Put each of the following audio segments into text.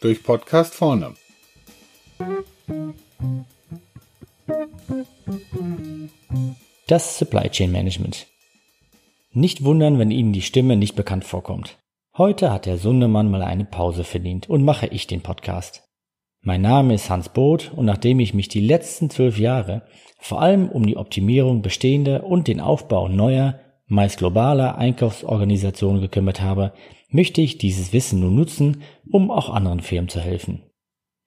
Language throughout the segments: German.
Durch Podcast vorne. Das Supply Chain Management. Nicht wundern, wenn Ihnen die Stimme nicht bekannt vorkommt. Heute hat der Sundemann mal eine Pause verdient und mache ich den Podcast. Mein Name ist Hans Both und nachdem ich mich die letzten zwölf Jahre vor allem um die Optimierung bestehender und den Aufbau neuer, meist globaler Einkaufsorganisationen gekümmert habe, möchte ich dieses Wissen nun nutzen, um auch anderen Firmen zu helfen.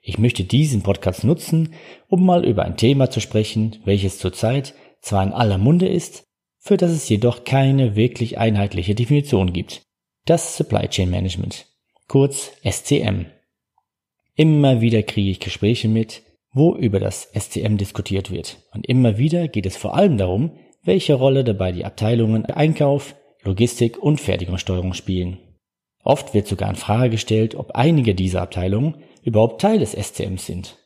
Ich möchte diesen Podcast nutzen, um mal über ein Thema zu sprechen, welches zurzeit zwar in aller Munde ist, für das es jedoch keine wirklich einheitliche Definition gibt. Das Supply Chain Management, kurz SCM. Immer wieder kriege ich Gespräche mit, wo über das SCM diskutiert wird. Und immer wieder geht es vor allem darum, welche Rolle dabei die Abteilungen Einkauf, Logistik und Fertigungssteuerung spielen. Oft wird sogar in Frage gestellt, ob einige dieser Abteilungen überhaupt Teil des SCMs sind.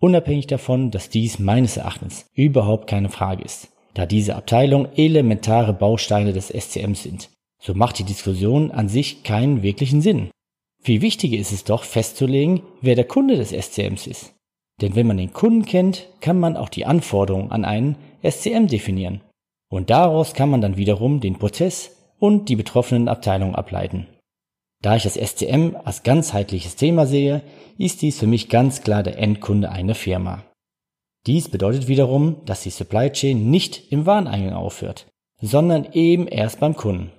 Unabhängig davon, dass dies meines Erachtens überhaupt keine Frage ist, da diese Abteilungen elementare Bausteine des SCMs sind. So macht die Diskussion an sich keinen wirklichen Sinn. Viel wichtiger ist es doch festzulegen, wer der Kunde des SCMs ist. Denn wenn man den Kunden kennt, kann man auch die Anforderungen an einen SCM definieren. Und daraus kann man dann wiederum den Prozess und die betroffenen Abteilungen ableiten. Da ich das SCM als ganzheitliches Thema sehe, ist dies für mich ganz klar der Endkunde einer Firma. Dies bedeutet wiederum, dass die Supply Chain nicht im Wareneingang aufhört, sondern eben erst beim Kunden.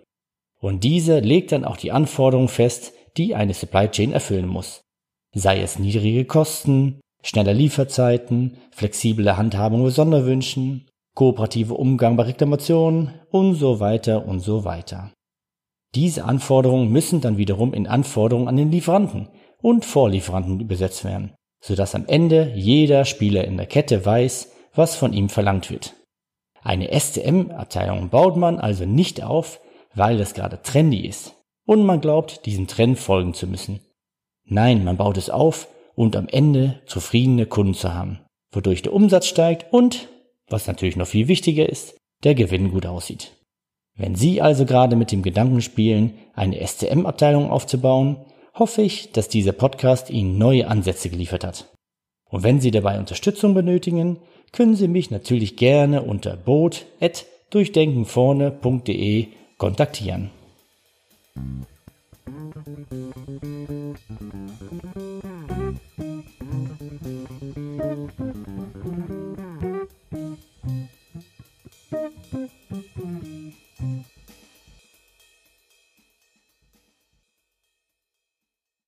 Und diese legt dann auch die Anforderungen fest, die eine Supply Chain erfüllen muss. Sei es niedrige Kosten, schnelle Lieferzeiten, flexible Handhabung bei Sonderwünschen, kooperative Umgang bei Reklamationen und so weiter und so weiter. Diese Anforderungen müssen dann wiederum in Anforderungen an den Lieferanten und Vorlieferanten übersetzt werden, sodass am Ende jeder Spieler in der Kette weiß, was von ihm verlangt wird. Eine SCM-Abteilung baut man also nicht auf, weil es gerade trendy ist und man glaubt, diesem Trend folgen zu müssen. Nein, man baut es auf, und am Ende zufriedene Kunden zu haben, wodurch der Umsatz steigt und, was natürlich noch viel wichtiger ist, der Gewinn gut aussieht. Wenn Sie also gerade mit dem Gedanken spielen, eine SCM-Abteilung aufzubauen, hoffe ich, dass dieser Podcast Ihnen neue Ansätze geliefert hat. Und wenn Sie dabei Unterstützung benötigen, können Sie mich natürlich gerne unter boot.durchdenkenvorne.de kontaktieren.